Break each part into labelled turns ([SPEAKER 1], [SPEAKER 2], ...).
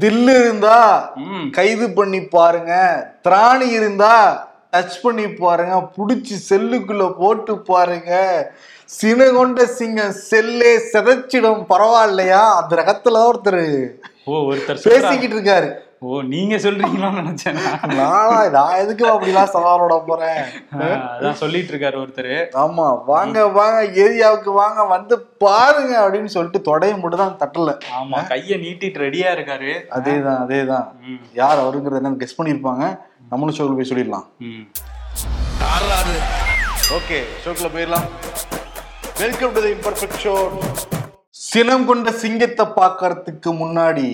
[SPEAKER 1] தில்லு இருந்தா கைது பண்ணி பாருங்க. திராணி இருந்தா டச் பண்ணி பாருங்க. புடிச்சு செல்லுக்குள்ள போட்டு பாருங்க. சினகொண்ட சிங்கம் செல்லே செதைச்சிடும். பரவாயில்லையா? அந்த ரகத்துல ஒருத்தர். பேசிக்கிட்டு இருக்காரு.
[SPEAKER 2] ஓ நீங்க சொல்றீங்களான்னு நினைச்சேன்?
[SPEAKER 1] நானா நான் எதுக்கு அப்படிலாம் சவாலோட போறேன்?
[SPEAKER 2] அதான் சொல்லிட்டு இருக்காரு ஒருத்தர்.
[SPEAKER 1] ஆமா வாங்க வாங்க ஏரியாவுக்கு வாங்க வந்து பாருங்க அப்படின்னு சொல்லிட்டு தொடைய மட்டும் தான் தட்டல.
[SPEAKER 2] ஆமா கைய நீட்டிட்டு ரெடியா இருக்காரு.
[SPEAKER 1] அதேதான் அதேதான். யார் அவருங்கிறத என்ன கெஸ் பண்ணியிருப்பாங்க. நம்மளும் ஷோக்கு போய் சொல்லிடலாம்.
[SPEAKER 2] ம்.
[SPEAKER 1] ஓகே ஷோக்குள்ள போயிடலாம். Welcome to the imperfect show சினம் கொண்ட சிங்கத்தை பார்க்கறதுக்கு முன்னாடி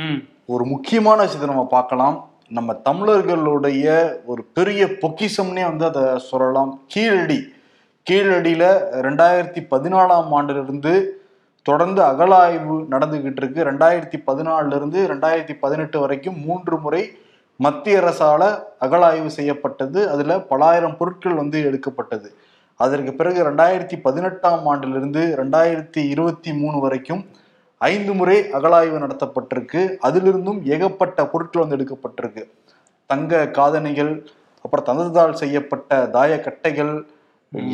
[SPEAKER 2] ம்,
[SPEAKER 1] ஒரு முக்கியமான விஷயத்தை நம்ம பார்க்கலாம். நம்ம தமிழர்களுடைய ஒரு பெரிய பொக்கிஷம்னே வந்து அதை சொல்லலாம். கீழடி. கீழடியில் ரெண்டாயிரத்தி பதினாலாம் ஆண்டிலிருந்து தொடர்ந்து அகழாய்வு நடந்துகிட்டு இருக்கு. ரெண்டாயிரத்தி பதினாலிருந்து ரெண்டாயிரத்தி பதினெட்டு வரைக்கும் மூன்று முறை மத்திய அரசால அகலாய்வு செய்யப்பட்டது. அதுல பலாயிரம் பொருட்கள் வந்து எடுக்கப்பட்டது. அதற்கு பிறகு ரெண்டாயிரத்தி பதினெட்டாம் ஆண்டிலிருந்து ரெண்டாயிரத்தி இருபத்தி மூணு வரைக்கும் ஐந்து முறை அகழாய்வு நடத்தப்பட்டிருக்கு. அதிலிருந்தும் ஏகப்பட்ட பொருட்கள் வந்து எடுக்கப்பட்டிருக்கு. தங்க காதணிகள் அப்புறம் தந்தத்தால் செய்யப்பட்ட தாயக்கட்டைகள்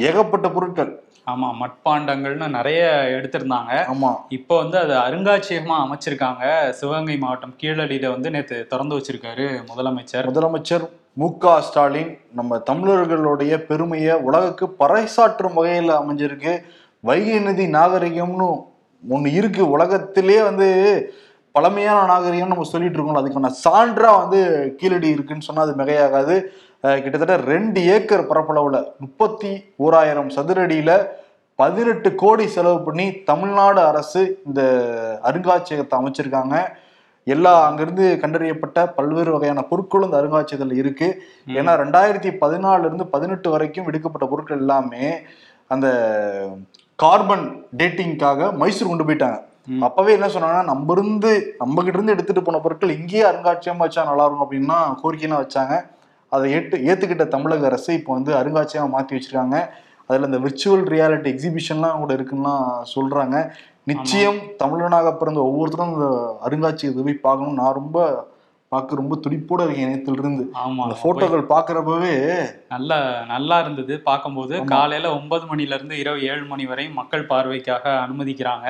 [SPEAKER 1] ஏகப்பட்ட பொருட்கள்.
[SPEAKER 2] ஆமா மட்பாண்டங்கள்னு நிறைய எடுத்திருந்தாங்க.
[SPEAKER 1] ஆமா.
[SPEAKER 2] இப்போ வந்து அது அருங்காட்சியகமா அமைச்சிருக்காங்க. சிவகங்கை மாவட்டம் கீழடியில வந்து நேத்து திறந்து வச்சிருக்காரு முதலமைச்சர்.
[SPEAKER 1] முதலமைச்சர் மு க ஸ்டாலின் நம்ம தமிழர்களுடைய பெருமையை உலகுக்கு பறைசாற்றும் வகையில் அமைஞ்சிருக்கு. வைகை நதி நாகரிகம்னு ஒன்று இருக்கு. உலகத்திலே வந்து பழமையான நாகரிகம் நம்ம சொல்லிட்டு இருக்கோம் அதுக்கான சான்றா வந்து கீழடி இருக்குன்னு சொன்னா அது மிகையாகாது. கிட்டத்தட்ட ரெண்டு ஏக்கர் பரப்பளவுல முப்பத்தி ஓராயிரம் சதுரடியில பதினெட்டு கோடி செலவு பண்ணி தமிழ்நாடு அரசு இந்த அருங்காட்சியகத்தை அமைச்சிருக்காங்க. எல்லா அங்கிருந்து கண்டறியப்பட்ட பல்வேறு வகையான பொருட்களும் இந்த அருங்காட்சியகத்தில் இருக்கு. ஏன்னா ரெண்டாயிரத்தி பதினாலுல இருந்து பதினெட்டு வரைக்கும் எடுக்கப்பட்ட பொருட்கள் எல்லாமே அந்த கார்பன் டேட்டிங்காக மைசூர் கொண்டு போயிட்டாங்க. அப்பவே என்ன சொன்னாங்கன்னா நம்ம இருந்து நம்ம கிட்ட இருந்து எடுத்துட்டு போன பொருட்கள் இங்கேயே அருங்காட்சியகமா வச்சா நல்லா இருக்கும் அப்படின்னா கோரிக்கைலாம் வச்சாங்க. அதை ஏற்று ஏத்துக்கிட்ட தமிழக அரசு இப்போ வந்து அருங்காட்சியகமா மாத்தி வச்சிருக்காங்க. அதுல இந்த விர்ச்சுவல் ரியாலிட்டி எக்ஸிபிஷன்லாம் கூட இருக்குன்னா சொல்றாங்க. நிச்சயம் தமிழனாக பிறந்த ஒவ்வொருத்தரும் இந்த அருங்காட்சியகத்தை போய் பார்க்கணும் நான் ரொம்ப பார்க்க ரொம்ப துடிப்போட இருக்கேன் இணையத்துல இருந்து.
[SPEAKER 2] ஆமா
[SPEAKER 1] அந்த போட்டோக்கள் பாக்குறப்பவே
[SPEAKER 2] நல்ல நல்லா இருந்தது. பார்க்கும்போது காலையில ஒன்பது மணில இருந்து இரவு ஏழு மணி வரை மக்கள் பார்வைக்காக அனுமதிக்கிறாங்க.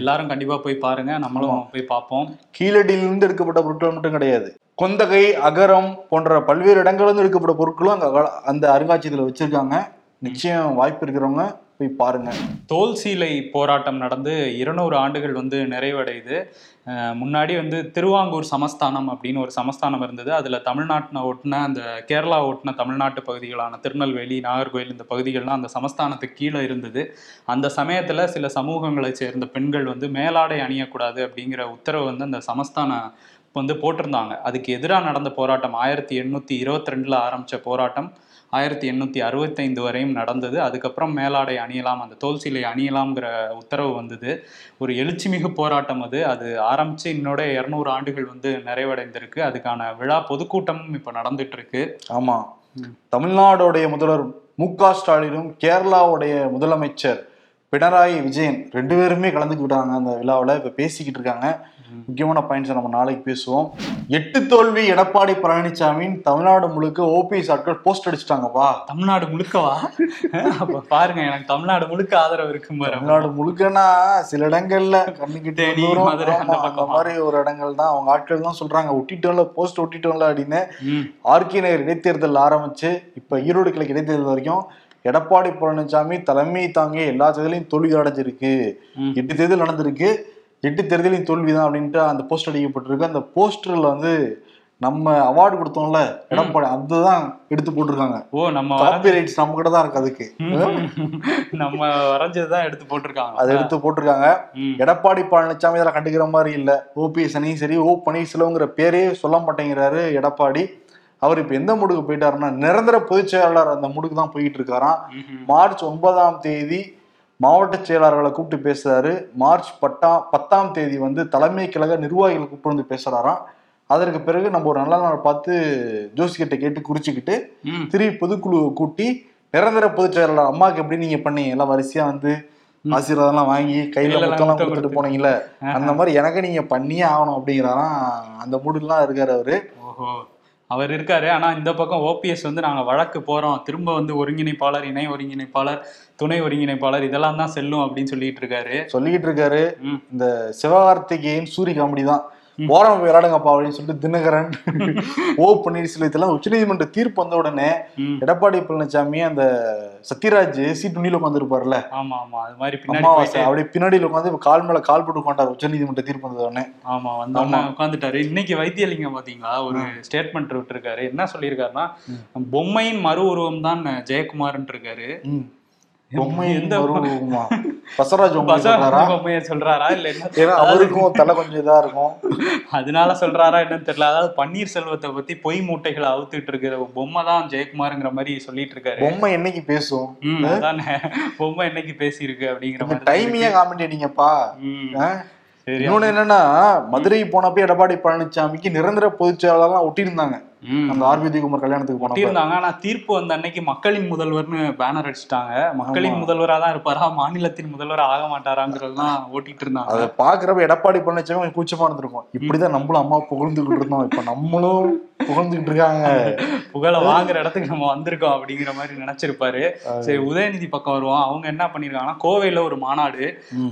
[SPEAKER 2] எல்லாரும் கண்டிப்பா போய் பாருங்க. நம்மளும் போய் பார்ப்போம்.
[SPEAKER 1] கீழடியிலிருந்து எடுக்கப்பட்ட பொருட்கள் மட்டும் கிடையாது. கொந்தகை அகரம் போன்ற பல்வேறு இடங்கள்ல எடுக்கப்பட்ட பொருட்களும் அங்க அந்த அருங்காட்சியகத்துல வச்சிருக்காங்க. நிச்சயம் வாய்ப்பு இருக்கிறவங்க போய் பாருங்க.
[SPEAKER 2] தோல் சீலை போராட்டம் நடந்து இருநூறு ஆண்டுகள் வந்து நிறைவடையுது. முன்னாடி வந்து திருவாங்கூர் சமஸ்தானம் அப்படின்னு ஒரு சமஸ்தானம் இருந்தது. அதில் தமிழ்நாட்டின ஒட்டின அந்த கேரளா ஒட்டின தமிழ்நாட்டு பகுதிகளான திருநெல்வேலி நாகர்கோயில் இந்த பகுதிகள்லாம் அந்த சமஸ்தானத்துக்கு கீழே இருந்தது. அந்த சமயத்தில் சில சமூகங்களை சேர்ந்த பெண்கள் வந்து மேலாடை அணியக்கூடாது அப்படிங்கிற உத்தரவு வந்து அந்த சமஸ்தான வந்து போட்டிருந்தாங்க. அதுக்கு எதிராக நடந்த போராட்டம் ஆயிரத்தி எண்ணூத்தி இருபத்தி ரெண்டுல ஆரம்பிச்ச போராட்டம் ஆயிரத்தி எண்ணூத்தி அறுபத்தைந்து வரையும் நடந்தது. அதுக்கப்புறம் மேலாடை அணியலாம் அந்த தோல் சீலை அணியலாம்ங்கிற உத்தரவு வந்தது. ஒரு எழுச்சிமிகு போராட்டம் அது. அது ஆரம்பிச்சு இன்னோட இருநூறு ஆண்டுகள் வந்து நிறைவடைந்திருக்கு. அதுக்கான விழா பொதுக்கூட்டமும் இப்ப நடந்துட்டு இருக்கு
[SPEAKER 1] ஆமா.
[SPEAKER 2] ம்.
[SPEAKER 1] தமிழ்நாடுடைய முதல்வர் மு க ஸ்டாலினும் கேரளாவுடைய முதலமைச்சர் பினராயி விஜயன் ரெண்டு பேருமே கலந்துக்கிட்டாங்க அந்த விழாவில். இப்ப பேசிக்கிட்டு இருக்காங்க. முக்கியமான பாயிண்ட்ஸ் நம்ம நாளைக்கு பேசுவோம். எட்டு தோல்வி எடப்பாடி பழனிசாமியின் தமிழ்நாடு முழுக்க ஓபிஎஸ் ஆட்கள் போஸ்ட் அடிச்சிட்டாங்கப்பா.
[SPEAKER 2] தமிழ்நாடு முழுக்கவா? அப்ப பாருங்க எனக்கு தமிழ்நாடு முழுக்க ஆதரவு இருக்கு பாரு.
[SPEAKER 1] தமிழ்நாடு முழுக்கனா சில இடங்கள்ல கண்ணுக்கிட்டே
[SPEAKER 2] அந்த.
[SPEAKER 1] மாதிரி ஒரு இடங்கள் தான் அவங்க ஆட்கள் தான் சொல்றாங்க. ஒட்டிட்டோம்ல போஸ்ட் ஒட்டிட்டோம்ல அப்படின்னு. ஆர்கே நகர் இடைத்தேர்தல் ஆரம்பிச்சு இப்ப ஈரோடு கிழக்கு இடைத்தேர்தல் வரைக்கும் எடப்பாடி பழனிசாமி தலைமை தாங்கி எல்லா தேர்தலையும் தோல்வி அடைஞ்சிருக்கு. எட்டு தேர்தல் நடந்திருக்கு. எட்டு தேர்தலையும் தோல்விதான் அப்படின்ட்டு அந்த போஸ்டர் அடிக்கப்பட்டிருக்கு. அந்த போஸ்டர்ல வந்து நம்ம அவார்டு கொடுத்தோம்ல எடப்பாடி அதுதான் எடுத்து போட்டிருக்காங்க.
[SPEAKER 2] ஓ நம்ம வரைஞ்ச-
[SPEAKER 1] காப்பி ரைட்ஸ் நம்ம கிட்ட தான் இருக்கு அதுக்கு.
[SPEAKER 2] நம்ம வரைஞ்சதுதான் எடுத்து போட்டிருக்காங்க.
[SPEAKER 1] அதை எடுத்து போட்டிருக்காங்க. எடப்பாடி பழனிசாமி இதெல்லாம் கண்டுக்கிற மாதிரி இல்ல. ஓபிஎஸ் அணியும் சரி ஓ பன்னீர்செல்வங்கிற பேரே சொல்ல மாட்டேங்கிறாரு எடப்பாடி. அவர் இப்ப எந்த மூடுக்கு போயிட்டாருன்னா நிரந்தர பொதுச் செயலாளர் அந்த மூடுக்கு தான் போயிட்டு இருக்காராம். மார்ச் ஒன்பதாம் தேதி மாவட்ட செயலாளர்களை கூப்பிட்டு பேசுறாரு. மார்ச் பத்தாம் பத்தாம் தேதி வந்து தலைமை கழக நிர்வாகிகளை கூப்பிட்டு வந்து பேசுறாராம். அதற்கு பிறகு நம்ம ஒரு நல்ல நாள் பார்த்து ஜோசிகிட்ட கேட்டு குறிச்சுக்கிட்டு
[SPEAKER 2] ம்,
[SPEAKER 1] திருப்பி பொதுக்குழுவை கூட்டி நிரந்தர பொதுச் செயலாளர் அம்மாவுக்கு எப்படி நீங்க பண்ணீங்க? எல்லாம் வரிசையா வந்து ஆசீர்வாதம் எல்லாம் வாங்கி கையில முத்தம்லாம்
[SPEAKER 2] முத்தம்
[SPEAKER 1] கொடுத்துட்டு
[SPEAKER 2] கொடுத்து.
[SPEAKER 1] போனீங்கல்ல? அந்த மாதிரி எனக்கு நீங்க பண்ணியே ஆகணும் அப்படிங்கிறாராம். அந்த மூடுலாம் இருக்காரு அவரு.
[SPEAKER 2] அவர் இருக்காரு. ஆனா இந்த பக்கம் ஓபிஎஸ் வந்து நாங்க வழக்கு போறோம். திரும்ப வந்து ஒருங்கிணைப்பாளர் இணை ஒருங்கிணைப்பாளர் துணை ஒருங்கிணைப்பாளர் இதெல்லாம் தான் செல்லும் அப்படின்னு சொல்லிட்டு இருக்காரு.
[SPEAKER 1] சொல்லிக்கிட்டு இருக்காரு. இந்த சிவகார்த்திகேயன் சூரி காமெடி தான். போய் விளையாடுங்கப்பா அப்படின்னு சொல்லிட்டு தினகரன் ஓ பன்னீர்செல்வத்தெல்லாம் உச்சநீதிமன்ற தீர்ப்பு வந்த உடனே. எடப்பாடி பழனிசாமி அந்த சத்யராஜ் சீட்டு நுனியில உட்காந்துருப்பாருல்ல
[SPEAKER 2] ஆமா ஆமா. அது மாதிரி பின்னாடி
[SPEAKER 1] அமாவாசை அப்படியே பின்னாடியில உட்காந்து கால் மேல கால் போட்டு உட்காண்டார் உச்சநீதிமன்ற தீர்ப்பு வந்த உடனே.
[SPEAKER 2] ஆமா வந்தோடனே உட்காந்துட்டாரு இன்னைக்கு வைத்தியலிங்கம் பாத்தீங்களா? ஒரு ஸ்டேட்மெண்ட் விட்டுருக்காரு. என்ன சொல்லியிருக்காருன்னா பொம்மையின் மறு உருவம் தான் ஜெயக்குமார்ன்னு இருக்காரு.
[SPEAKER 1] பொம்மை
[SPEAKER 2] எந்த
[SPEAKER 1] வருமா பசராஜ் பொம்மை
[SPEAKER 2] பசா
[SPEAKER 1] சொல்றாரா
[SPEAKER 2] இல்ல என்ன?
[SPEAKER 1] ஏன்னா அவருக்கும் தலை கொஞ்சம் இதா இருக்கும்.
[SPEAKER 2] அதனால சொல்றாரா என்னன்னு தெரியல. அதாவது பன்னீர்செல்வத்தை பத்தி பொய் மூட்டைகளை அவுத்துட்டு இருக்கிற பொம்மை தான் ஜெயக்குமாருங்கிற மாதிரி சொல்லிட்டு இருக்காரு.
[SPEAKER 1] பொம்மை என்னைக்கு பேசும்?
[SPEAKER 2] அதானே பொம்மை என்னைக்கு பேசியிருக்கு அப்படிங்கிற மாதிரி
[SPEAKER 1] டைமையே ஆ?
[SPEAKER 2] சரி
[SPEAKER 1] இன்னொன்னு என்னன்னா மதுரை போனப்ப எடப்பாடி பழனிசாமிக்கு நிரந்தர பொதுச் செயலாளர்லாம் ஒட்டியிருந்தாங்க. அந்த ஆர்பிதி குமார் கல்யாணத்துக்கு
[SPEAKER 2] இருந்தாங்க ஆனா தீர்ப்பு வந்த அன்னைக்கு மக்களின் முதல்வர்னு பேனர் அடிச்சிட்டாங்க. மக்களின் முதல்வரா தான் இருப்பாரா? மாநிலத்தின் முதல்வர் ஆக மாட்டாராங்கிறதெல்லாம் ஓட்டிட்டு இருந்தாங்க.
[SPEAKER 1] அதை பாக்குறப்ப எடப்பாடி பழனிசாமி கொஞ்சம் கூச்சமா இருந்திருக்கும். இப்படிதான் நம்மளும் அம்மா புகழ்ந்துகிட்டு இருந்தோம். இப்ப நம்மளும் புகழ்ந்துகிட்டு இருக்காங்க.
[SPEAKER 2] புகழ வாங்குற இடத்துக்கு நம்ம வந்திருக்கோம் அப்படிங்கிற மாதிரி நினைச்சிருப்பாரு. சரி உதயநிதி பக்கம் வருவோம். அவங்க என்ன பண்ணிருக்காங்கன்னா கோவையில ஒரு மாநாடு.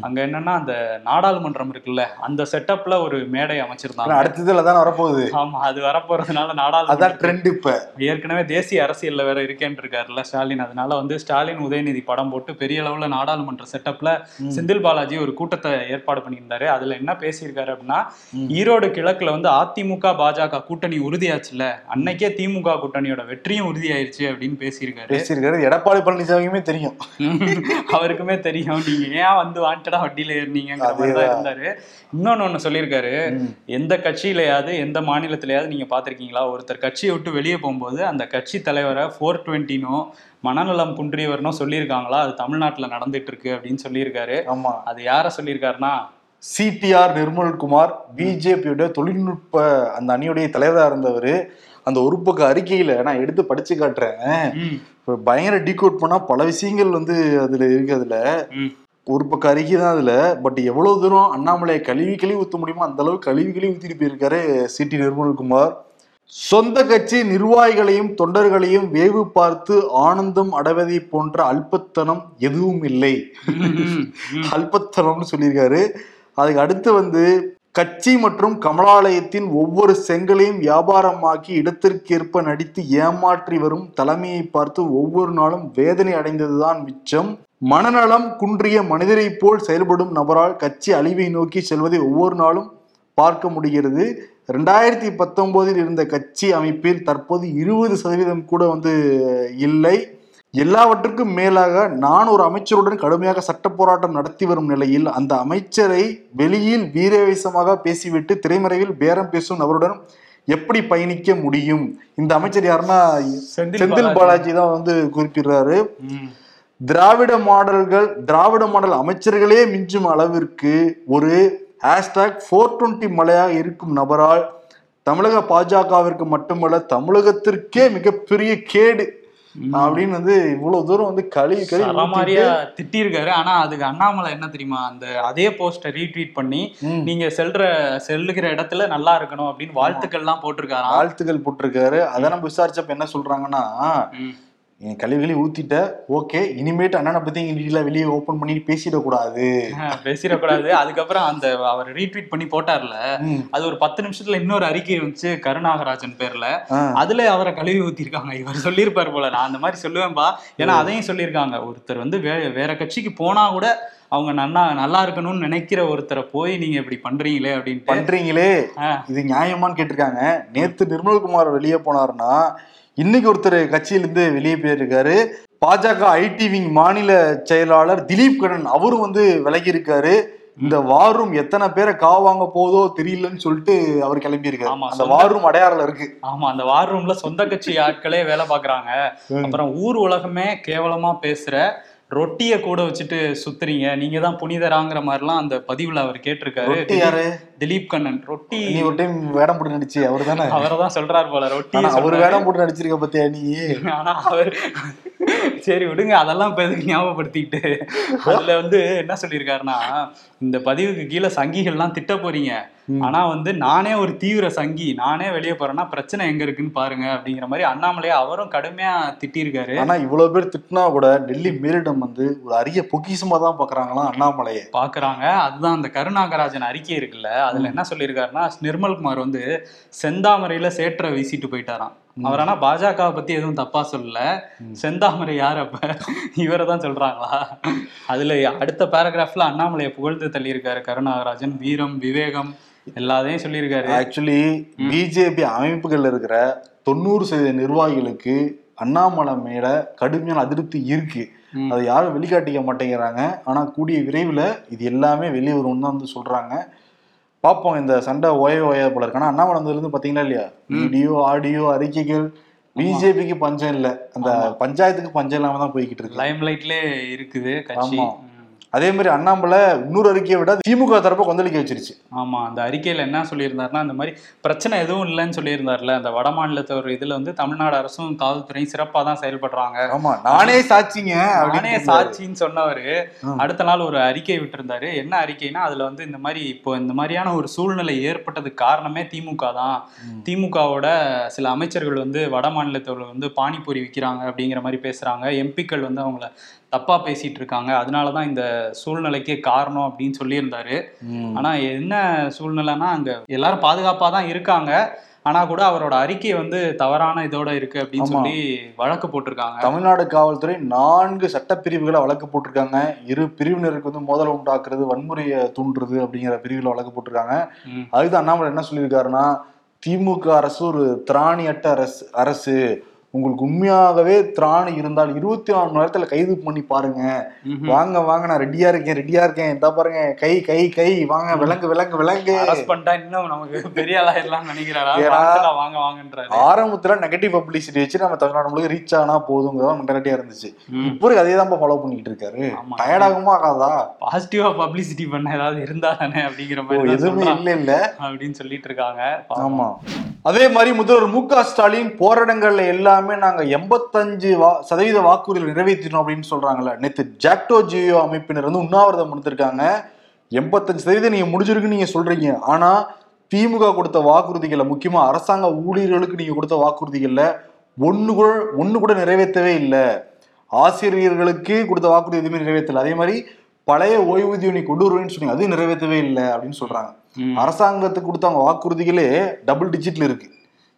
[SPEAKER 2] அங்க என்னன்னா அந்த நாடாளுமன்றம் இருக்குல்ல அந்த செட்டப்ல ஒரு மேடை அமைச்சிருந்தாங்க.
[SPEAKER 1] ஆனா அடுத்ததுல தானே வரப்போகுது.
[SPEAKER 2] ஆமா அது வரப்போறதுனால
[SPEAKER 1] அதான் ட்ரெண்ட் இப்ப.
[SPEAKER 2] ஏற்கனவே தேசிய அரசியல்ல வேற இருக்கேன்னு இருக்காருல்ல ஸ்டாலின். அதனால வந்து ஸ்டாலின் உதயநிதி படம் போட்டு பெரிய அளவுல நாடாளுமன்ற செட்டப்ல செந்தில் பாலாஜி ஒரு கூட்டத்தை ஏற்பாடு பண்ணியிருந்தாரு. அதுல என்ன பேசியிருக்காரு அப்படின்னா ஈரோடு கிழக்குல வந்து அதிமுக பாஜக கூட்டணி உறுதியாச்சுல்ல. அன்னைக்கே திமுக கூட்டணியோட வெற்றியும் உறுதியாயிருச்சு அப்படின்னு பேசியிருக்காரு.
[SPEAKER 1] பேசியிருக்காரு. எடப்பாடி பழனிசாமிக்குமே தெரியும்.
[SPEAKER 2] அவருக்குமே தெரியும். நீங்க ஏன் வந்து வாண்டடா வட்டியில ஏறினீங்கிற தான் இருந்தாரு. இன்னொன்னு ஒண்ணு சொல்லியிருக்காரு. எந்த கட்சியிலயாவது எந்த மாநிலத்திலயாவது நீங்க பாத்திருக்கீங்களா ஒருத்தர் கட்சியை விட்டு வெளியே போகும்போது அந்த கட்சி தலைவரை ஃபோர் டுவெண்ட்டினோ மனநலம் குன்றியவர்னோ சொல்லியிருக்காங்களா? அது தமிழ்நாட்டுல நடந்துட்டு இருக்கு அப்படின்னு சொல்லியிருக்காரு.
[SPEAKER 1] ஆமா.
[SPEAKER 2] அது யார சொல்லியிருக்காருன்னா?
[SPEAKER 1] சிடிஆர் நிர்மல்குமார் பிஜேபியோட தொழில்நுட்ப அந்த அணியுடைய தலைவரா இருந்தவர். அந்த ஒரு பக்க அறிக்கையில நான் எடுத்து படிச்சு காட்டுறேன். பயங்கர டீகோட் பண்ணா பல விஷயங்கள் வந்து அதுல இருக்கு அதுல. ஒரு பக்க அறிக்கை தான் அதுல. பட் எவ்வளவு தூரம் அண்ணாமலையை கழுவி கழுவி ஊத்த முடியுமோ அந்த அளவுக்கு கழுவி கழுவி ஊத்திட்டு போயிருக்காரு சிடி நிர்மல்குமார். சொந்த கட்சி நிர்வாகிகளையும் தொண்டர்களையும் வேவு பார்த்து ஆனந்தம் அடைவதை போன்ற அல்பத்தனம் எதுவும் இல்லை. அல்பத்தனம்னு சொல்லியிருக்காரு. அதுக்கு அடுத்து வந்து கட்சி மற்றும் கமலாலயத்தின் ஒவ்வொரு செங்கலையும் வியாபாரமாக்கி இடத்திற்கேற்ப நடித்து ஏமாற்றி வரும் தலைமையை பார்த்து ஒவ்வொரு நாளும் வேதனை அடைந்ததுதான் மிச்சம். மனநலம் குன்றிய மனிதரைப் போல் செயல்படும் நபரால் கட்சி அழிவை நோக்கி செல்வதை ஒவ்வொரு நாளும் பார்க்க முடிகிறது. ரெண்டாயிரத்தி பத்தொன்பதில் இருந்த கட்சி அமைப்பில் தற்போது இருபது சதவீதம் கூட வந்து இல்லை. எல்லாவற்றுக்கும் மேலாக நான் ஒரு அமைச்சருடன் கடுமையாக சட்ட போராட்டம் நடத்தி வரும் நிலையில் அந்த அமைச்சரை வெளியில் வீரவேசமாக பேசிவிட்டு திரைமறைவில் பேரம் பேசும் நபருடன் எப்படி பயணிக்க முடியும்? இந்த அமைச்சர் யாருன்னா?
[SPEAKER 2] செந்தில்
[SPEAKER 1] பாலாஜி. தான் வந்து குறிப்பிடுறாரு. திராவிட மாடல்கள் திராவிட மாடல் அமைச்சர்களே மிஞ்சும் அளவிற்கு ஒரு ஹேஷ்டாக் ஃபோர் டுவெண்ட்டி மலையாக இருக்கும் நபரால் தமிழக பாஜகவிற்கு மட்டுமல்ல தமிழகத்திற்கே மிகப்பெரிய கேடு. அப்படின்னு வந்து இவ்வளவு தூரம் வந்து கழுவி கழுவி
[SPEAKER 2] சரமாரியா திட்டியிருக்காரு ஆனா அதுக்கு அண்ணாமலை என்ன தெரியுமா? அந்த அதே போஸ்டை ரீட்வீட் பண்ணி. நீங்க செல்ற செல்லுகிற இடத்துல நல்லா இருக்கணும் அப்படின்னு வாழ்த்துக்கள்லாம் போட்டிருக்காராம்.
[SPEAKER 1] வாழ்த்துக்கள் போட்டிருக்காரு. அதை நம்ம விசாரிச்சப்ப என்ன சொல்றாங்கன்னா. என் கழுவி கழுவி ஊத்திட்ட ஓகே இனிமேட்டு அண்ணனை பத்தி இங்க வெளியே ஓபன் பண்ணி பேசிடக்கூடாது.
[SPEAKER 2] பேசிடக்கூடாது. அதுக்கப்புறம் அந்த அவர் ரீட்வீட் பண்ணி போட்டார்ல. அது ஒரு பத்து நிமிஷத்துல இன்னொரு அறிக்கை வந்துச்சு கருணாகராஜன் பேர்ல. அதுல அவரை கழுவி ஊத்திருக்காங்க இவர் சொல்லியிருப்பாரு போல. நான் அந்த மாதிரி சொல்லுவேன்பா. ஏன்னா அதையும் சொல்லியிருக்காங்க. ஒருத்தர் வந்து வேற கட்சிக்கு போனா கூட அவங்க நல்லா நல்லா இருக்கணும்னு நினைக்கிற ஒருத்தரை போய் நீங்க இப்படி பண்றீங்களே அப்படின்ட்டு.
[SPEAKER 1] பண்றீங்களே. இது நியாயமான்னு கேட்டிருக்காங்க. நேத்து நிர்மல்குமார் வெளியே போனாருன்னா இன்னைக்கு ஒருத்தர் கட்சியிலிருந்து வெளியே போயிருக்காரு. பாஜக ஐடி விங் மாநில செயலாளர் திலீப் கண்ணன் அவரும் வந்து விலகி இருக்காரு இந்த வாரும் எத்தனை பேரை காவு வாங்க போதோ தெரியலன்னு சொல்லிட்டு அவர் கிளம்பி இருக்காரு
[SPEAKER 2] ஆமா,
[SPEAKER 1] அந்த வாரும் அடையாறுல இருக்கு.
[SPEAKER 2] ஆமா அந்த வார் ரூம்ல சொந்த கட்சி ஆட்களே வேலை பாக்குறாங்க அப்புறம் ஊர் உலகமே கேவலமா பேசுற ரொட்டிய கூட வச்சுட்டு சுத்துறீங்க. நீங்க தான் புனிதராங்கிற மாதிரிலாம் அந்த பதிவுல அவர் கேட்டிருக்காரு. திலீப் கண்ணன். ரொட்டி
[SPEAKER 1] நீ ஒரு டைம் வேடம் போட்டு நடிச்சு அவர் தானே
[SPEAKER 2] அவரை தான் சொல்றாரு போல. ரொட்டி
[SPEAKER 1] அவர் வேடம் போட்டு நடிச்சிருக்க பத்தியா நீ?
[SPEAKER 2] ஆனா அவர் சரி விடுங்க. அதெல்லாம் இப்ப எதுக்கு ஞாபகப்படுத்திக்கிட்டு? அதுல வந்து என்ன சொல்லியிருக்காருன்னா இந்த பதிவுக்கு கீழே சங்கிகள்லாம் திட்ட போறீங்க. ஆனா வந்து நானே ஒரு தீவிர சங்கி. நானே வெளியே போறேன்னா பிரச்சனை எங்க இருக்குன்னு பாருங்க அப்படிங்கிற மாதிரி அண்ணாமலையை அவரும் கடுமையா திட்டியிருக்காரு.
[SPEAKER 1] ஆனா இவ்வளவு பேர் திட்டினா கூட டெல்லி மேலிடம் வந்து ஒரு அரிய பொக்கிஷமா தான் பாக்குறாங்களாம் அண்ணாமலையை.
[SPEAKER 2] பாக்குறாங்க. அதுதான் அந்த கருணாகராஜன் அறிக்கை இருக்குல்ல. அதுல என்ன சொல்லியிருக்காருன்னா நிர்மல்குமார் வந்து செந்தாமரையில சேற்ற வீசிட்டு போயிட்டாராம். அவர் ஆனா பாஜகவை பத்தி எதுவும் தப்பா சொல்லல. செந்தாமரை யார் அப்ப? இவரை தான் சொல்றாங்களா? அதுல அடுத்த பேராகிராஃப்ல அண்ணாமலையை புகழ்ந்து தள்ளியிருக்காரு கருணாகராஜன். வீரம் விவேகம் எல்லாத்தையும் சொல்லியிருக்காரு.
[SPEAKER 1] ஆக்சுவலி பிஜேபி அமைப்புகள் இருக்கிற தொண்ணூறு சதவீத நிர்வாகிகளுக்கு அண்ணாமலை மேல கடுமையான அதிருப்தி இருக்கு. அதை யாரும் வெளிக்காட்டிக்க மாட்டேங்கிறாங்க. ஆனா கூடிய விரைவில் இது எல்லாமே வெளியே வரும்னு தான் வந்து சொல்றாங்க. பார்ப்போம் இந்த சண்டை ஓய ஓய போல இருக்கு. ஆனா அண்ணாமலை வந்ததுலேருந்து பாத்தீங்களா இல்லையா? வீடியோ ஆடியோ அறிக்கைகள் பிஜேபிக்கு பஞ்சம் இல்ல. அந்த பஞ்சாயத்துக்கு பஞ்சம் இல்லாம தான் போய்கிட்டு இருக்கு.
[SPEAKER 2] லைம் லைட்லே இருக்குது கட்சி.
[SPEAKER 1] அதே மாதிரி அண்ணாமலை இன்னொரு அறிக்கையை விட திமுக தரப்ப கொந்தளிக்க வச்சிருச்சு.
[SPEAKER 2] ஆமா அந்த அறிக்கையில என்ன சொல்லியிருந்தாருன்னா இந்த மாதிரி பிரச்சனை எதுவும் இல்லைன்னு சொல்லியிருந்தாருல அந்த வட மாநிலத்தவர் இதுல வந்து தமிழ்நாடு அரசும் காவல்துறையும் சிறப்பா தான் செயல்படுறாங்க.
[SPEAKER 1] ஆமா நானே சாட்சிங்க
[SPEAKER 2] நானே சாட்சின்னு சொன்னவரு. அடுத்த நாள் ஒரு அறிக்கை விட்டிருந்தாரு. என்ன அறிக்கைனா அதுல வந்து இந்த மாதிரி இப்போ இந்த மாதிரியான ஒரு சூழ்நிலை ஏற்பட்டதுக்கு காரணமே திமுக தான். திமுகவோட சில அமைச்சர்கள் வந்து வட மாநிலத்தவர்கள் வந்து பானிபூரி விற்கிறாங்க அப்படிங்கிற மாதிரி பேசுறாங்க. எம்பிக்கள் வந்து அவங்கள தப்பா பேசிட்டு இருக்காங்க அதனாலதான் இந்த சூழ்நிலைக்கே காரணம் அப்படின்னு சொல்லியிருந்தாரு. ஆனா என்ன சூழ்நிலைன்னா அங்க எல்லாரும் பாதுகாப்பா தான் இருக்காங்க. ஆனா கூட அவரோட அறிக்கை வந்து தவறான இதோட இருக்கு அப்படின்னு. சொல்லி வழக்கு போட்டிருக்காங்க.
[SPEAKER 1] தமிழ்நாடு காவல்துறை நான்கு சட்டப்பிரிவுகளை வழக்கு போட்டிருக்காங்க. இரு பிரிவினருக்கு வந்து மோதல் உண்டாக்குறது வன்முறையை தூண்டுறது அப்படிங்கிற பிரிவுல வழக்கு போட்டிருக்காங்க. அதுக்கு அண்ணாமலை என்ன சொல்லியிருக்காருன்னா திமுக அரசு ஒரு திராணியற்ற அரசு அரசு. உங்களுக்கு உண்மையாகவே திராணி இருந்தால் இருபத்தி நாலு மணி நேரத்துல கைது பண்ணி பாருங்க. வாங்க வாங்க நான் ரெடியா இருக்கேன் ரெடியா இருக்கேன். இந்த பாருங்க கை கை கை வாங்க விலங்கு விலங்கு விலங்கு.
[SPEAKER 2] பண்ணிட்டா இன்னும் நமக்கு பெரிய ஆளாயிரலாம் நினைக்கிறாரா? வாங்க
[SPEAKER 1] ஆரம்பத்துல நெகட்டிவ் பப்ளிசிட்டி வச்சு நம்ம தமிழ்நாடு முழுக்க ரீச் ஆனா போதுங்கிறதா மென்டாலிட்டியா இருந்துச்சு. இப்போ அதே தான் ஃபாலோ பண்ணிட்டு இருக்காரு. டயர்ட் ஆகுமா ஆகாதா?
[SPEAKER 2] பாசிட்டிவா பப்ளிசிட்டி பண்ண ஏதாவது இருந்தா தானே அப்படிங்கிற மாதிரி
[SPEAKER 1] எதுவுமே. இல்ல இல்ல.
[SPEAKER 2] அப்படின்னு சொல்லிட்டு இருக்காங்க.
[SPEAKER 1] ஆமா. அதே மாதிரி முதல்வர் மு க ஸ்டாலின் போராட்டங்கள்ல எல்லாமே நாங்க எண்பத்தஞ்சு வா சதவீத வாக்குறுதிகள் நிறைவேற்றினோம் அப்படின்னு சொல்றாங்கல்ல. நேத்து ஜாக்டோ ஜியோ அமைப்பினர் வந்து உண்ணாவிரதம் எடுத்திருக்காங்க. எண்பத்தஞ்சு சதவீதம் நீங்க முடிஞ்சிருக்குன்னு நீங்க சொல்றீங்க. ஆனா திமுக கொடுத்த வாக்குறுதிகளை முக்கியமா அரசாங்க ஊழியர்களுக்கு நீங்க கொடுத்த வாக்குறுதிகள்ல ஒண்ணு கூட ஒண்ணு கூட நிறைவேற்றவே இல்லை. ஆசிரியர்களுக்கு கொடுத்த வாக்குறுதி எதுவுமே நிறைவேற்றல. அதே மாதிரி பழைய ஓய்வூதியம் நீ கொண்டு வருவேன்னு சொன்னீங்க அதுவும் நிறைவேற்றவே இல்லை அப்படின்னு சொல்றாங்க. அரசாங்கத்துக்கு கொடுத்த வாக்குறுதிகளே டபுள் டிஜிட்ல இருக்கு.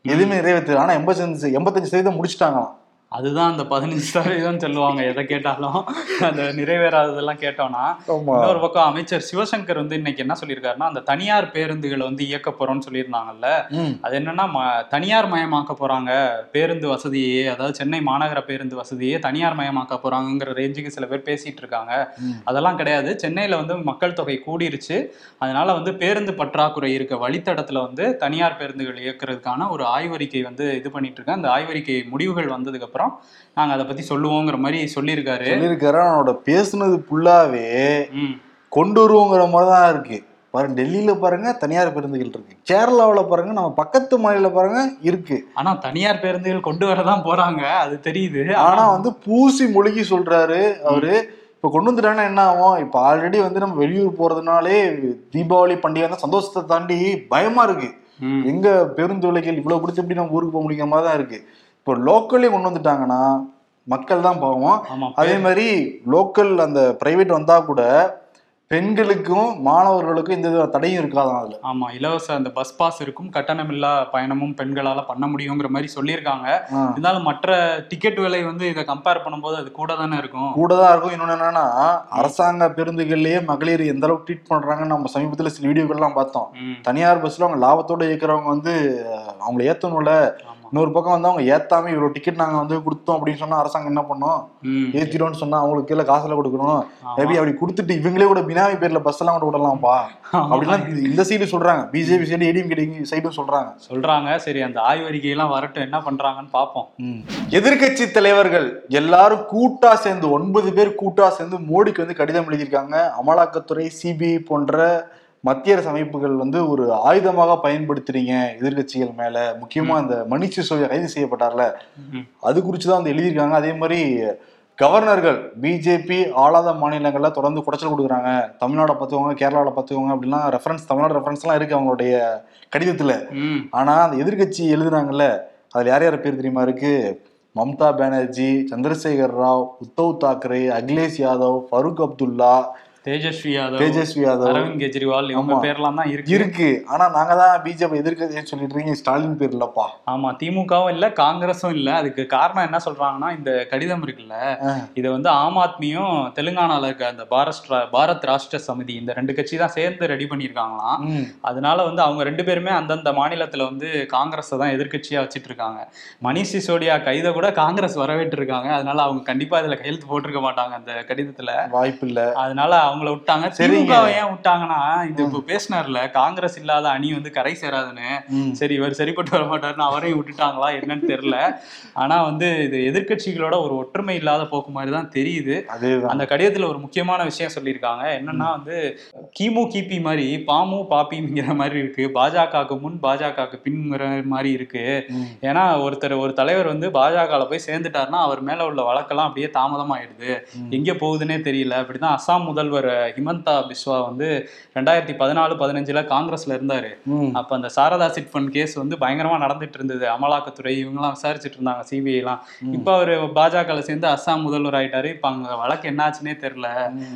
[SPEAKER 1] எதுவுமே நிறைவேற்றல. ஆனா எண்பத்தஞ்சு எண்பத்தஞ்சு சதவீதம் முடிச்சிட்டாங்களாம்.
[SPEAKER 2] அதுதான் அந்த பதினஞ்சு சதவீதம் சொல்லுவாங்க எதை கேட்டாலும். அந்த நிறைவேறாததெல்லாம் கேட்டோம்னா இன்னொரு பக்கம் அமைச்சர் சிவசங்கர் வந்து இன்னைக்கு என்ன சொல்லியிருக்காருன்னா அந்த தனியார் பேருந்துகளை வந்து இயக்க போறோம்னு சொல்லியிருந்தாங்கல்ல. அது என்னன்னா தனியார் மயமாக்க போறாங்க பேருந்து வசதியே அதாவது சென்னை மாநகர பேருந்து வசதியே தனியார் மயமாக்க போறாங்கங்கிற ரேஞ்சுக்கு சில பேர் பேசிட்டு இருக்காங்க. அதெல்லாம் கிடையாது. சென்னையில வந்து மக்கள் தொகை கூடிருச்சு. அதனால வந்து பேருந்து பற்றாக்குறை இருக்க வழித்தடத்துல வந்து தனியார் பேருந்துகள் இயக்குறதுக்கான ஒரு ஆய்வறிக்கை வந்து இது பண்ணிட்டு இருக்கேன் அந்த ஆய்வறிக்கை முடிவுகள் வந்ததுக்கு அப்புறம் நாங்க அதை பத்தி சொல்லுவோங்கிற மாதிரி சொல்லியிருக்காரு.
[SPEAKER 1] சொல்லியிருக்காரு. அவனோட பேசுனது ஃபுல்லாவே
[SPEAKER 2] ம்.
[SPEAKER 1] கொண்டு வருவோங்கிற மாதிரி தான் இருக்கு. பாருங்க டெல்லியில பாருங்க தனியார் பேருந்துகள் இருக்கு. கேரளாவுல பாருங்க நம்ம பக்கத்து மாநில பாருங்க இருக்கு.
[SPEAKER 2] ஆனா தனியார் பேருந்துகள் கொண்டு வரதான் போறாங்க. அது தெரியுது.
[SPEAKER 1] ஆனா வந்து பூசி மொழிகி சொல்றாரு அவரு. இப்ப கொண்டு வந்துட்டாங்கன்னா என்ன ஆகும்? இப்ப ஆல்ரெடி வந்து நம்ம வெளியூர் போறதுனாலே தீபாவளி பண்டிகை வந்து சந்தோஷத்தை தாண்டி பயமா இருக்கு. எங்க பேருந்து விலைகள் இவ்வளவு கொடுத்து எப்படி நம்ம ஊருக்கு போக முடியுற மாதிரி தான் இருக்கு. இப்போ லோக்கல்லே கொண்டு வந்துட்டாங்கன்னா மக்கள் தான் பாவம். அதே மாதிரி லோக்கல் அந்த பிரைவேட் வந்தா கூட பெண்களுக்கும் மாணவர்களுக்கும் வித தடையும் இருக்காதான் அதுல.
[SPEAKER 2] ஆமா இலவச அந்த பஸ் பாஸ் இருக்கும். கட்டணமில்லா பயணமும் பெண்களால பண்ண முடியுங்கிற மாதிரி சொல்லியிருக்காங்க. இருந்தாலும் மற்ற டிக்கெட் விலை வந்து இதை கம்பேர் பண்ணும்போது அது கூட தானே இருக்கும்.
[SPEAKER 1] கூட தான் இருக்கும். இன்னொன்னு என்னன்னா அரசாங்க பேருந்துகள்லயே மகளிர் எந்த அளவுக்கு ட்ரீட் பண்றாங்கன்னு நம்ம சமீபத்துல சில வீடியோக்கள்லாம் பார்த்தோம். தனியார் பஸ்ல அவங்க லாபத்தோட இயக்குறவங்க வந்து அவங்களை ஏத்தணும்ல. இன்னொரு பக்கம் வந்து அவங்க ஏத்தாம இவ்வளவு டிக்கெட் நாங்க வந்து கொடுத்தோம் அப்படின்னு சொன்னா அரசாங்கம் என்ன பண்ணும்?
[SPEAKER 2] ம்,
[SPEAKER 1] ஏத்திட்டோம்னு சொன்னா அவங்களுக்கு கீழே காசுல கொடுக்கணும். மேபி அப்படி கொடுத்துட்டு இவங்களே கூட பினாமி பேர்ல பஸ் எல்லாம் கூட விடலாம்ப்பா. அப்படிலாம் இந்த சைடு சொல்றாங்க. பிஜேபி சைடு ஏடிஎம் சைடும் சொல்றாங்க.
[SPEAKER 2] சொல்றாங்க. சரி அந்த ஆய்வறிக்கையெல்லாம் வரட்டும். என்ன பண்றாங்கன்னு பார்ப்போம்.
[SPEAKER 1] எதிர்க்கட்சி தலைவர்கள் எல்லாரும் கூட்டா சேர்ந்து ஒன்பது பேர் கூட்டா சேர்ந்து மோடிக்கு வந்து கடிதம் எழுதியிருக்காங்க. அமலாக்கத்துறை சிபிஐ போன்ற மத்திய அரசு அமைப்புகள் வந்து ஒரு ஆயுதமாக பயன்படுத்துறீங்க எதிர்க்கட்சிகள் மேல. முக்கியமா இந்த மணிஷ் சிசோடியா கைது செய்யப்பட்டார்ல. அது குறித்து தான் வந்து எழுதியிருக்காங்க. அதே மாதிரி கவர்னர்கள் பிஜேபி ஆளாத மாநிலங்கள்ல தொடர்ந்து குடைச்சல் கொடுக்குறாங்க. தமிழ்நாடை பார்த்துக்கோங்க கேரளாவில் பார்த்துக்கோங்க அப்படிலாம் ரெஃபரன்ஸ் தமிழ்நாடு ரெஃபரன்ஸ்லாம் இருக்கு அவங்களுடைய கடிதத்துல.
[SPEAKER 2] ம்.
[SPEAKER 1] ஆனா அந்த எதிர்க்கட்சி எழுதுனாங்கல்ல அதுல யார் யார் பேர் தெரியுமா இருக்கு? மம்தா பானர்ஜி சந்திரசேகர் ராவ் உத்தவ் தாக்கரே அகிலேஷ் யாதவ் ஃபருக் அப்துல்லா
[SPEAKER 2] தேஜஸ்வி யாதவ்
[SPEAKER 1] தேஜஸ்வி யாதவ்.
[SPEAKER 2] அரவிந்த் கெஜ்ரிவால் இவங்க. பேர்லாம் தான் இருக்கு.
[SPEAKER 1] இருக்கு. ஆனா நாங்க தான் பிஜேபி எதிர்க்கட்சின்னு சொல்லிட்டு இருக்கீங்க. ஸ்டாலின் பேர் இல்லப்பா.
[SPEAKER 2] ஆமா திமுகவும் இல்ல காங்கிரஸும் இல்ல. அதுக்கு காரணம் என்ன சொல்றாங்கன்னா இந்த கடிதம் இருக்குல்ல. இதை வந்து ஆம் ஆத்மியும் தெலுங்கானால இருக்க அந்த பாரத் பாரத் ராஷ்டிர சமிதி இந்த ரெண்டு கட்சி தான் சேர்ந்து ரெடி பண்ணியிருக்காங்களாம்.
[SPEAKER 1] ம்.
[SPEAKER 2] அதனால வந்து அவங்க ரெண்டு பேருமே அந்தந்த மாநிலத்துல வந்து காங்கிரஸை தான் எதிர்க்கட்சியா வச்சிட்டு இருக்காங்க மணிஷ் சிசோடியா கைதை கூட காங்கிரஸ் வரவேற்று இருக்காங்க அதனால அவங்க கண்டிப்பா இதுல கையெழுத்து போட்டிருக்க மாட்டாங்க அந்த கடிதத்துல.
[SPEAKER 1] வாய்ப்பு இல்ல.
[SPEAKER 2] அதனால அவங்கள விட்டாங்க.
[SPEAKER 1] சரிங்க.
[SPEAKER 2] திமுக ஏன் விட்டாங்கன்னா இது இப்போ பேசினார்ல காங்கிரஸ் இல்லாத அணி வந்து கரை சேராதுன்னு. சரி இவர் சரிப்பட்டு வர மாட்டாருன்னு அவரையும் விட்டுட்டாங்களா என்னன்னு தெரியல. ஆனா வந்து இது எதிர்க்கட்சிகளோட ஒரு ஒற்றுமை இல்லாத போக்கு மாதிரி தான் தெரியுது. அந்த கடிதத்துல ஒரு முக்கியமான விஷயம் சொல்லியிருக்காங்க. என்னன்னா வந்து கிமு கிபி மாதிரி பாமு பாப்பிங்கிற மாதிரி இருக்கு. பாஜகவுக்கு முன் பாஜகவுக்கு பின்ங்கிற மாதிரி இருக்கு. ஏன்னா ஒருத்தர் ஒரு தலைவர் வந்து பாஜகவில் போய் சேர்ந்துட்டாருன்னா அவர் மேல உள்ள வழக்கெல்லாம் அப்படியே தாமதமாயிடுது. எங்க போகுதுன்னே தெரியல. அப்படிதான் அசாம் முதல்வர் ஹிமந்தா பிஸ்வா வந்து ரெண்டாயிரத்தி பதினாலு பதினஞ்சுல காங்கிரஸ்ல இருந்தாரு. அப்ப அந்த சாரதா சிட் ஃபண்ட் கேஸ் வந்து பயங்கரமா நடந்துட்டு இருந்தது. அமலாக்கத்துறை இவங்கெல்லாம் விசாரிச்சுட்டு இருந்தாங்க சிபிஐ எல்லாம். இப்ப அவரு பாஜகல சேர்ந்து அஸ்ஸாம் முதல்வர் ஆயிட்டாரு. இப்ப அங்க வழக்கு என்னாச்சுன்னே தெரியல.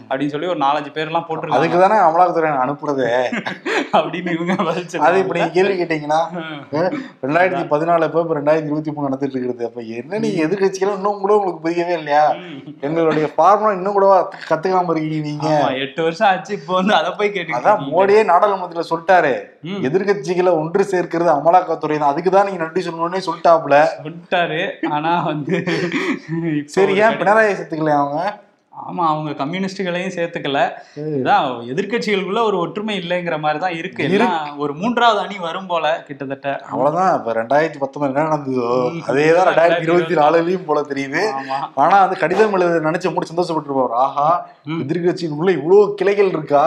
[SPEAKER 2] அப்படின்னு சொல்லி ஒரு நாலஞ்சு பேர் எல்லாம் போட்டிருக்காங்க.
[SPEAKER 1] அதுக்கு தானே அமலாக்கத்துறை அனுப்புறது.
[SPEAKER 2] அப்படின்னு இவங்க
[SPEAKER 1] அது
[SPEAKER 2] பதில்
[SPEAKER 1] இப்ப நீங்க கேள்வி கேட்டீங்கன்னா ரெண்டாயிரத்தி பதினாலு இப்ப இப்ப ரெண்டாயிரத்தி இருபத்தி மூணு நடந்துட்டு இருக்குது. அப்ப என்ன நீங்க எதிர்கட்சிகள் இன்னும் கூட உங்களுக்கு புரியவே இல்லையா? எங்களுடைய ஃபார்முலா இன்னும் கூட கத்துக்காம இருக்கீங்க நீங்க?
[SPEAKER 2] எட்டு வருஷம் ஆச்சு இப்போ வந்து அதை போய் கேட்டு
[SPEAKER 1] அதான் மோடியே நாடாளுமன்றத்துல சொல்லிட்டாரு. எதிர்கட்சிகளை ஒன்று சேர்க்கிறது அமலாக்கத்துறை தான் அதுக்கு தான் நீங்க நன்றி சொல்லணும்னே சொல்லிட்டாப்ல
[SPEAKER 2] விட்டாரு ஆனா வந்து
[SPEAKER 1] சரி ஏன் பினராயி சேர்த்துக்கல அவங்க?
[SPEAKER 2] ஆமா அவங்க கம்யூனிஸ்டுகளையும் சேர்த்துக்கல. இதான் எதிர்க்கட்சிகளுக்குள்ள ஒரு ஒற்றுமை இல்லைங்கிற மாதிரி தான் இருக்கு ஒரு மூன்றாவது அணி வரும் போல கிட்டத்தட்ட.
[SPEAKER 1] அவ்வளவுதான். இப்ப ரெண்டாயிரத்தி பத்தொன்பது என்ன நடந்ததோ அதேதான் ரெண்டாயிரத்தி இருபத்தி நாலுலயும் போல தெரியுது. ஆனா அது கடிதம் எழுத நினைச்சு மூடி சந்தோஷப்பட்டு ஆஹா
[SPEAKER 2] ம்.
[SPEAKER 1] எதிர்கட்சிக்குள்ள இவ்வளவு கிளைகள் இருக்கா?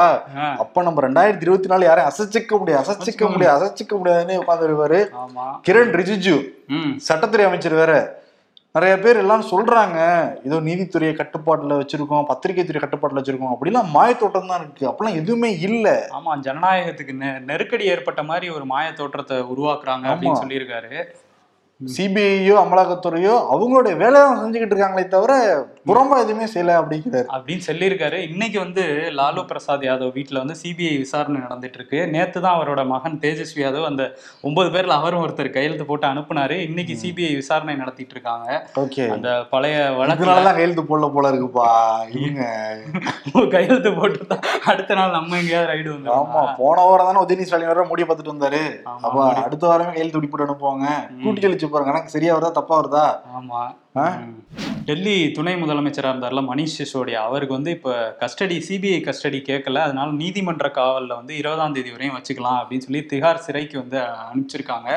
[SPEAKER 1] அப்ப நம்ம ரெண்டாயிரத்தி இருபத்தி நாலு யாரையும் அசைச்சிக்க முடியாது அசைச்சிக்க முடியாது அசைச்சிக்க முடியாதுன்னு உட்காந்துருவாரு
[SPEAKER 2] ஆமா.
[SPEAKER 1] கிரண் ரிஜிஜு சட்டத்துறை அமைச்சர் வேற. நிறைய பேர் எல்லாம் சொல்றாங்க ஏதோ நீதித்துறையை கட்டுப்பாட்டுல வச்சிருக்கோம் பத்திரிகை துறை கட்டுப்பாட்டுல வச்சிருக்கோம். அப்படிலாம் மாயத்தோட்டம் தான் இருக்கு. அப்பெல்லாம் எதுவுமே இல்ல.
[SPEAKER 2] ஆமா ஜனநாயகத்துக்கு நெ- நெருக்கடி ஏற்பட்ட மாதிரி ஒரு மாய தோற்றத்தை உருவாக்குறாங்க அப்படின்னு சொல்லியிருக்காரு.
[SPEAKER 1] சிபிஐயோ அமலாக்கத்துறையோ அவங்களுடைய வேலையை செஞ்சுக்கிட்டு இருக்காங்களே தவிர புறம்பா எதுவுமே செய்யல அப்படிங்கிறாரு.
[SPEAKER 2] அப்படின்னு சொல்லியிருக்காரு. இன்னைக்கு வந்து லாலு பிரசாத் யாதவ் வீட்டுல வந்து சிபிஐ விசாரணை நடந்துட்டு இருக்கு நேத்து தான் அவரோட மகன் தேஜஸ்வி யாதவ் அந்த ஒன்பது பேர்ல அவரும் ஒருத்தர் கையெழுத்து போட்டு அனுப்புனாரு. இன்னைக்கு சிபிஐ விசாரணை நடத்திட்டு இருக்காங்க.
[SPEAKER 1] ஓகே.
[SPEAKER 2] அந்த பழைய வழக்குல
[SPEAKER 1] இதனாலதான் கையெழுத்து போடல போல இருக்குப்பா.
[SPEAKER 2] கையெழுத்து போட்டு அடுத்த நாள் நம்ம எங்கேயாவது ரைடு
[SPEAKER 1] ஆமா
[SPEAKER 2] வந்து
[SPEAKER 1] போன வாரம் தானே உதயநிதி ஸ்டாலின் வர முடிய பார்த்துட்டு வந்தாரு.
[SPEAKER 2] ஆமா,
[SPEAKER 1] அப்ப அடுத்த வாரமே கையெழுத்து பிடி போட்டு அனுப்புவாங்க. கூட்டி கழிச்சு பாருங்க கணக்கு சரியா வருதா? தப்பா வருதா?
[SPEAKER 2] ஆமா. டெல்லி துணை முதலமைச்சரா இருந்தார்ல மணிஷ் சிசோடியா அவருக்கு வந்து இப்ப கஸ்டடி சிபிஐ கஸ்டடி கேட்கல அதனால நீதிமன்ற காவல்ல வந்து இருபதாம் தேதி வரையும் வச்சுக்கலாம் அப்படின்னு சொல்லி திகார் சிறைக்கு வந்து அனுப்பிச்சிருக்காங்க.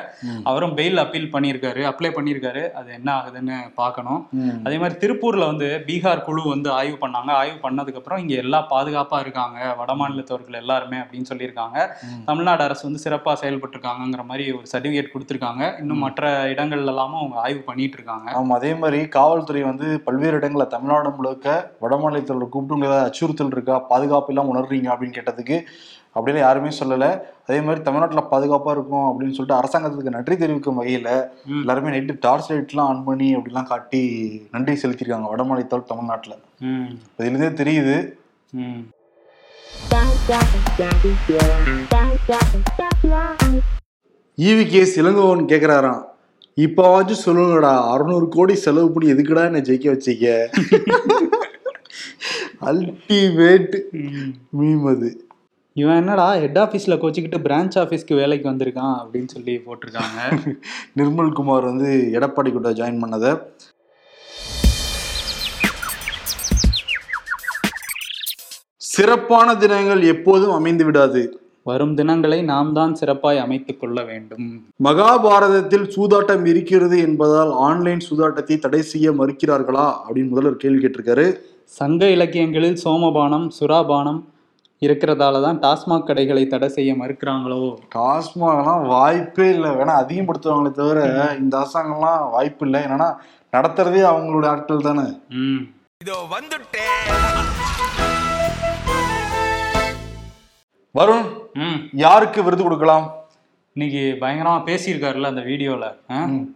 [SPEAKER 2] அவரும் பெயில் அப்பீல் பண்ணியிருக்காரு அப்ளை பண்ணியிருக்காரு. அது என்ன ஆகுதுன்னு பார்க்கணும். அதே மாதிரி திருப்பூர்ல வந்து பீகார் குழு வந்து ஆய்வு பண்ணாங்க. ஆய்வு பண்ணதுக்கு அப்புறம் இங்க எல்லா பாதுகாப்பா இருக்காங்க. வட மாநிலத்தவர்கள் எல்லாருமே அப்படின்னு சொல்லியிருக்காங்க. தமிழ்நாடு அரசு வந்து சிறப்பா செயல்பட்டு இருக்காங்கிற மாதிரி ஒரு சர்டிபிகேட் கொடுத்துருக்காங்க. இன்னும் மற்ற இடங்கள்ல எல்லாமும் அவங்க ஆய்வு பண்ணிட்டு இருக்காங்க.
[SPEAKER 1] ஆமா அதே மாதிரி காவல்துறை வந்து பல்வேறு இடங்கள்ல தமிழ்நாடு முழுக்க வட மாநிலத்தில் கூப்பிட்டு ஏதாவது அச்சுறுத்தல் இருக்கா? பாதுகாப்பு இல்லாம உணர்றீங்க அப்படின்னு கேட்டதுக்கு அப்படின்னு யாருமே சொல்லல. அதே மாதிரி தமிழ்நாட்டுல பாதுகாப்பா இருக்கும் அப்படின்னு சொல்லிட்டு அரசாங்கத்துக்கு நன்றி தெரிவிக்கும் வகையில. எல்லாருமே நைட்டு டார்ச் லைட்லாம் ஆன் பண்ணி அப்படிலாம் காட்டி நன்றி செலுத்தியிருக்காங்க வட மாநிலத்தோட தமிழ்நாட்டுல.
[SPEAKER 2] ம்.
[SPEAKER 1] இதுலேருந்தே தெரியுது. E V K S Elangovan கேட்குறாராம் இப்போவாச்சும் சொல்லுங்கடா அறுநூறு கோடி செலவு பண்ணி எதுக்குடா என்னை ஜெயிக்க வச்சீங்க? அல்டிமேட். மீம் அது.
[SPEAKER 2] இவன் என்னடா ஹெட் ஆஃபீஸ்ல கோச்சிக்கிட்டு பிரான்ச் ஆஃபீஸ்க்கு வேலைக்கு வந்திருக்கான் அப்படின்னு சொல்லி போட்டிருக்காங்க.
[SPEAKER 1] நிர்மல் குமார் வந்து எடப்பாடி கூட ஜாயின் பண்ணதை. சிறப்பான தினங்கள் எப்போதும் அமைந்து விடாது.
[SPEAKER 2] வரும் தினங்களை நாம் தான் சிறப்பாய் அமைத்துக் கொள்ள வேண்டும்.
[SPEAKER 1] மகாபாரதத்தில் சூதாட்டம் இருக்கிறது என்பதால் ஆன்லைன் சூதாட்டத்தை தடை செய்ய மறுக்கிறார்களா அப்படின்னு முதல்வர் கேள்வி கேட்டிருக்காரு.
[SPEAKER 2] சங்க இலக்கியங்களில் சோமபானம் சுறாபானம் இருக்கிறதால தான் டாஸ்மாக் கடைகளை தடை செய்ய மறுக்கிறாங்களோ?
[SPEAKER 1] டாஸ்மாகலாம் வாய்ப்பே இல்லை. வேணா அதிகப்படுத்துவாங்களே தவிர இந்த அரசாங்கம்லாம் வாய்ப்பு இல்லை. என்னன்னா நடத்துறதே அவங்களுடைய ஆட்கள் தானே.
[SPEAKER 2] ம்.
[SPEAKER 3] இதோ வந்துட்டேன்.
[SPEAKER 1] வருண் யாருக்கு விருது கொடுக்கலாம்?
[SPEAKER 2] இன்னைக்கு பயங்கரமா பேசியிருக்காருல்ல அந்த வீடியோல?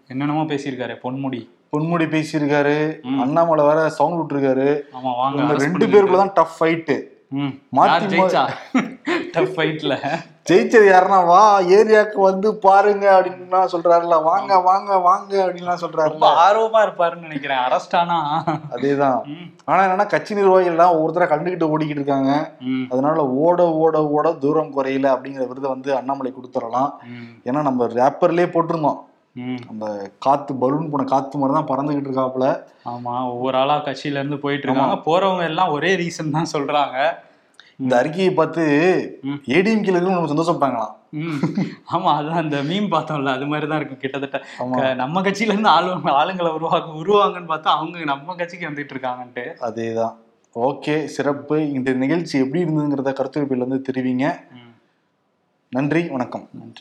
[SPEAKER 2] என்னென்னமோ பேசியிருக்காரு பொன்முடி.
[SPEAKER 1] பொன்முடி பேசியிருக்காரு அண்ணாமலை வேற சவுண்ட் விட்டுருக்காரு.
[SPEAKER 2] ஆமா வாங்க
[SPEAKER 1] ரெண்டு. பேருக்குள்ள தான் டஃப் ஃபைட்டு
[SPEAKER 2] ம்.
[SPEAKER 1] மாத்தி
[SPEAKER 2] யார் ஜெயிச்சா? டஃப் ஃபைட்ல
[SPEAKER 1] ஜெயிச்சது யாருன்னா வா ஏரியாக்கு வந்து பாருங்க அப்படின்னு சொல்றாருல. வாங்க வாங்க வாங்க அப்படின்னு
[SPEAKER 2] ரொம்ப
[SPEAKER 1] சொல்றாருல
[SPEAKER 2] ஆர்வமா இருப்பாருன்னு நினைக்கிறேன். அரெஸ்ட் ஆனா.
[SPEAKER 1] அதேதான். ஆனா என்னன்னா கட்சி நிர்வாகிகள் எல்லாம் ஒவ்வொருத்தர கண்டுகிட்டு ஓடிக்கிட்டு இருக்காங்க. அதனால ஓட ஓட ஓட தூரம் குறையல அப்படிங்கிற விருதை வந்து அண்ணாமலை கொடுத்துடலாம் ஏன்னா நம்ம ரேப்பர்லயே போட்டிருந்தோம். அந்த காத்து பலூன் போன காத்து மாதிரி தான் பறந்துகிட்டு இருக்காப்புல.
[SPEAKER 2] ஆமா ஒவ்வொரு ஆளா கட்சியில இருந்து போயிட்டு இருக்காங்க. போறவங்க எல்லாம் ஒரே ரீசன் தான் சொல்றாங்க.
[SPEAKER 1] இந்த அறிக்கையை பார்த்து
[SPEAKER 2] ம்.
[SPEAKER 1] ஏடிஎம்கேல இருந்து நம்ம சந்தோஷப்பட்டாங்களாம்.
[SPEAKER 2] ஆமா அதான் அந்த மீன் பார்த்தோம்ல அது மாதிரி தான் இருக்கும் கிட்டத்தட்ட. நம்ம கட்சியில இருந்து ஆளு ஆளுங்களை உருவாக்க உருவாங்கன்னு பார்த்தா அவங்க நம்ம கட்சிக்கு வந்துட்டு இருக்காங்கன்ட்டு.
[SPEAKER 1] அதேதான். ஓகே சிறப்பு. இந்த நிகழ்ச்சி எப்படி இருந்ததுங்கிறத கருத்துரைப்பில் வந்து தெரிவிங்க. நன்றி வணக்கம்.
[SPEAKER 2] நன்றி.